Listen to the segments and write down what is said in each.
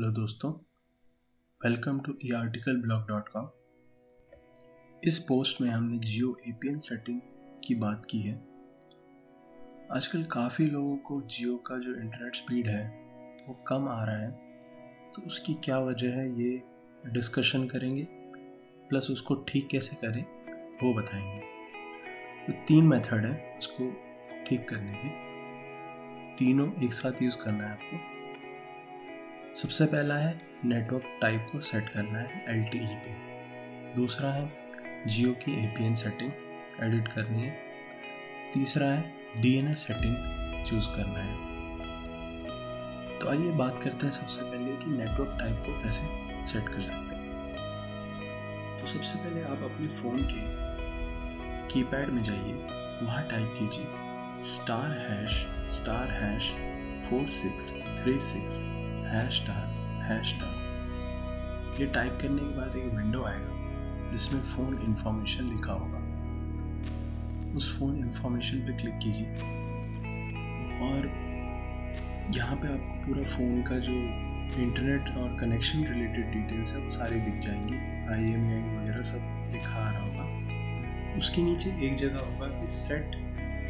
Hello दोस्तों welcome to E article blog dot com इस post में हमने जियो ए सेटिंग की बात की है। आजकल काफ़ी लोगों को जियो का जो इंटरनेट स्पीड है, वो कम आ रहा है। तो उसकी क्या वजह है, ये डिस्कशन करेंगे प्लस उसको ठीक कैसे करें, वो बताएँगे। तो तीन मेथड है उसको ठीक करने के। तीनों एक साथ यूज़ करना है आपको। सबसे पहला है नेटवर्क टाइप को सेट करना है एल e पे दूसरा है जियो की A P N setting edit करनी है। तीसरा है D N S setting choose करना है। तो आइए बात करते हैं सबसे पहले कि नेटवर्क टाइप को कैसे सेट कर सकते हैं। तो सबसे पहले आप अपने फ़ोन के कीपैड में जाइए। वहाँ टाइप कीजिए star hash star hash four six three six hash star hash star ये टाइप करने के बाद एक विंडो आएगा, जिसमें फ़ोन इन्फॉर्मेशन लिखा होगा। उस फ़ोन इन्फॉर्मेशन पे क्लिक कीजिए। और यहाँ पे आपको पूरा फ़ोन का जो इंटरनेट और कनेक्शन रिलेटेड डिटेल्स है, वो सारी दिख जाएँगी। आई एम आई वगैरह सब लिखा आ रहा होगा। उसके नीचे एक जगह होगा सेट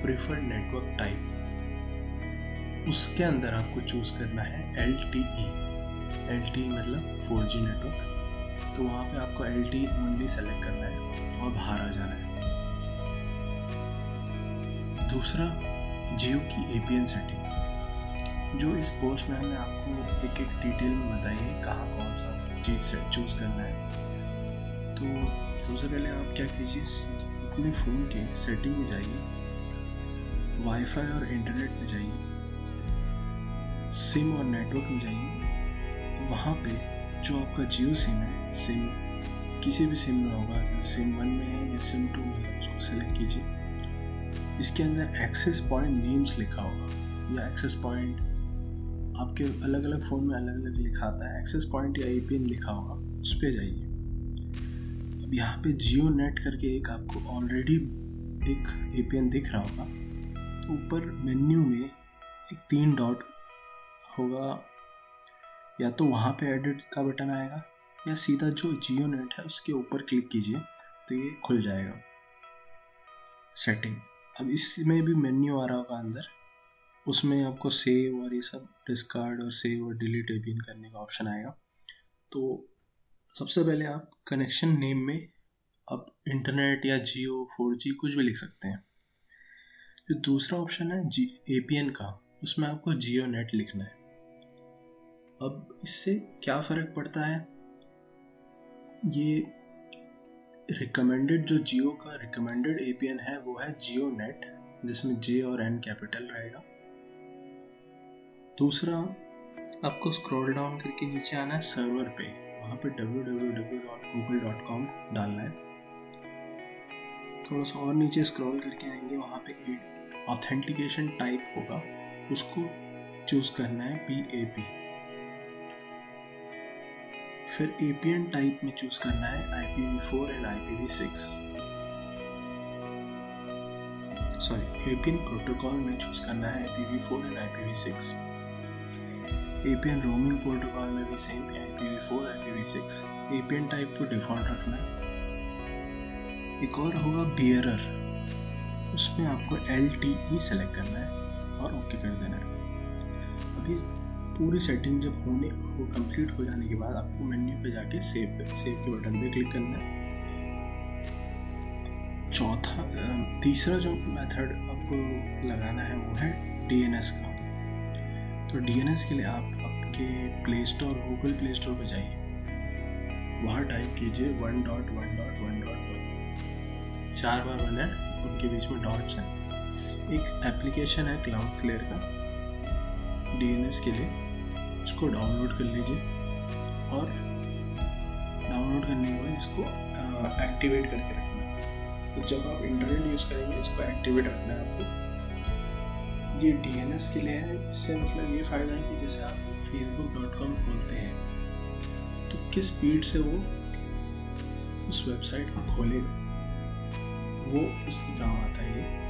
प्रेफर्ड नेटवर्क टाइप उसके अंदर आपको चूज़ करना है L T E L T मतलब फोर जी नेटवर्क तो वहाँ पे आपको एल टी ओनली सेलेक्ट करना है और बाहर आ जाना है। दूसरा जियो की ए पी एन सेटिंग जो इस पोस्ट में हमने आपको एक एक डिटेल में बताई है कहाँ कौन सा चीज़ से चूज़ करना है। तो सबसे पहले आप क्या कीजिए अपने फ़ोन के सेटिंग में जाइए। वाईफाई और इंटरनेट में जाइए। सिम और नेटवर्क में जाइए। वहाँ पे जो आपका जियो सिम है, सिम, किसी भी सिम में होगा सिम वन में है या सिम टू में है, उसको सेलेक्ट कीजिए। इसके अंदर एक्सेस पॉइंट नेम्स लिखा होगा, या एक्सेस पॉइंट आपके अलग अलग फ़ोन में अलग अलग लिखा आता है। एक्सेस पॉइंट या एपीएन लिखा होगा, उस पर जाइए। अब यहाँ पे जियो नेट करके एक आपको ऑलरेडी एक एपीएन दिख रहा होगा तो ऊपर मेन्यू में एक तीन डॉट होगा। या तो वहाँ पे एडिट का बटन आएगा, या सीधा जो जियो नेट है उसके ऊपर क्लिक कीजिए तो ये खुल जाएगा। सेटिंग अब इसमें भी मेन्यू आ रहा होगा अंदर। उसमें आपको सेव और ये सब डिस्कार्ड और सेव और डिलीट एबिन करने का ऑप्शन आएगा। तो सबसे पहले आप कनेक्शन नेम में आप इंटरनेट या जियो फोर जी कुछ भी लिख सकते हैं। जो दूसरा ऑप्शन है जी ए का। उसमें आपको जियो नेट लिखना है। अब इससे क्या फ़र्क पड़ता है? ये रिकमेंडेड जो जियो का रिकमेंडेड एपीएन है, वो है जियो नेट, जिसमें जे और एन कैपिटल रहेगा। दूसरा, आपको स्क्रॉल डाउन करके नीचे आना है सर्वर पे। वहाँ पे www.google.com डालना है। थोड़ा सा और नीचे स्क्रॉल करके आएँगे, वहाँ पे ऑथेंटिकेशन टाइप होगा। उसको चूज़ करना है पी ए पी फिर एपीएन टाइप में चूज़ करना है I P V four and I P V six sorry APN protocol में चूज़ करना है I P V four and I P V six APN roaming protocol में भी same है I P V four I P V six APN type को default रखना है। एक और होगा बियरर उसमें आपको एल टी ई सेलेक्ट करना है। और ओके कर देना है। अभी पूरी सेटिंग जब होने, हो कंप्लीट हो जाने के बाद आपको मेन्यू पे जाके सेव पे सेव के बटन पे क्लिक करना है। चौथा तीसरा जो मेथड आपको लगाना है वो है डीएनएस का। तो डीएनएस के लिए आप आपके play store Google play store पर जाइए। वहाँ टाइप कीजिए one dot one dot one dot one चार बार वन है उनके बीच में डॉट्स हैं। एक एप्लीकेशन है क्लाउड फ्लेयर का डीएनएस के लिए। इसको डाउनलोड कर लीजिए और डाउनलोड करने के बाद इसको एक्टिवेट करके रखना। तो जब आप इंटरनेट यूज़ करेंगे, इसको एक्टिवेट रखना है आपको। ये डीएनएस के लिए है। इससे मतलब ये फ़ायदा है कि जैसे आप फेसबुक डॉट कॉम खोलते हैं तो किस स्पीड से वो उस वेबसाइट को खोलेगा? वो इसके काम आता है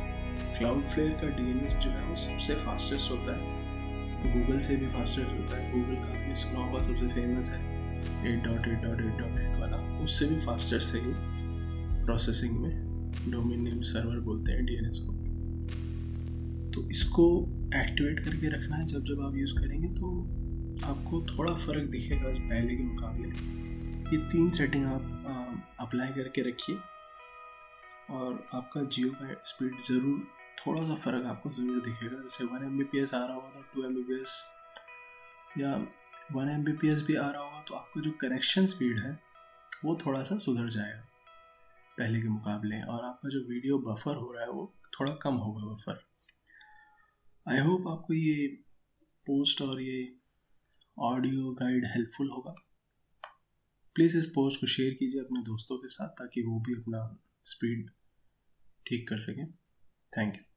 क्लाउड फ्लेयर का DNS जो है वो सबसे फास्टेस्ट होता है। गूगल से भी फास्टेस्ट होता है। गूगल का आपने सुना होगा सबसे फ़ेमस है। Eight dot eight dot eight dot eight वाला। उससे भी फास्टेस्ट है ही प्रोसेसिंग में। डोमेन नेम सर्वर बोलते हैं DNS को। तो इसको एक्टिवेट करके रखना है। जब जब आप यूज़ करेंगे तो आपको थोड़ा फ़र्क दिखेगा पहले के मुकाबले। ये तीन सेटिंग आप अप्लाई करके रखिए। और आपका जियो का स्पीड ज़रूर थोड़ा सा फ़र्क आपको ज़रूर दिखेगा। जैसे वन एमबीपीएस आ रहा होगा तो टू एमबीपीएस या वन एमबीपीएस भी आ रहा होगा तो आपका जो कनेक्शन स्पीड है, वो थोड़ा सा सुधर जाएगा पहले के मुकाबले। और आपका जो वीडियो बफर हो रहा है, वो थोड़ा कम होगा बफर आई होप आपको ये पोस्ट और ये ऑडियो गाइड हेल्पफुल होगा। प्लीज़ इस पोस्ट को शेयर कीजिए अपने दोस्तों के साथ ताकि वो भी अपना स्पीड ठीक कर सकें। Thank you.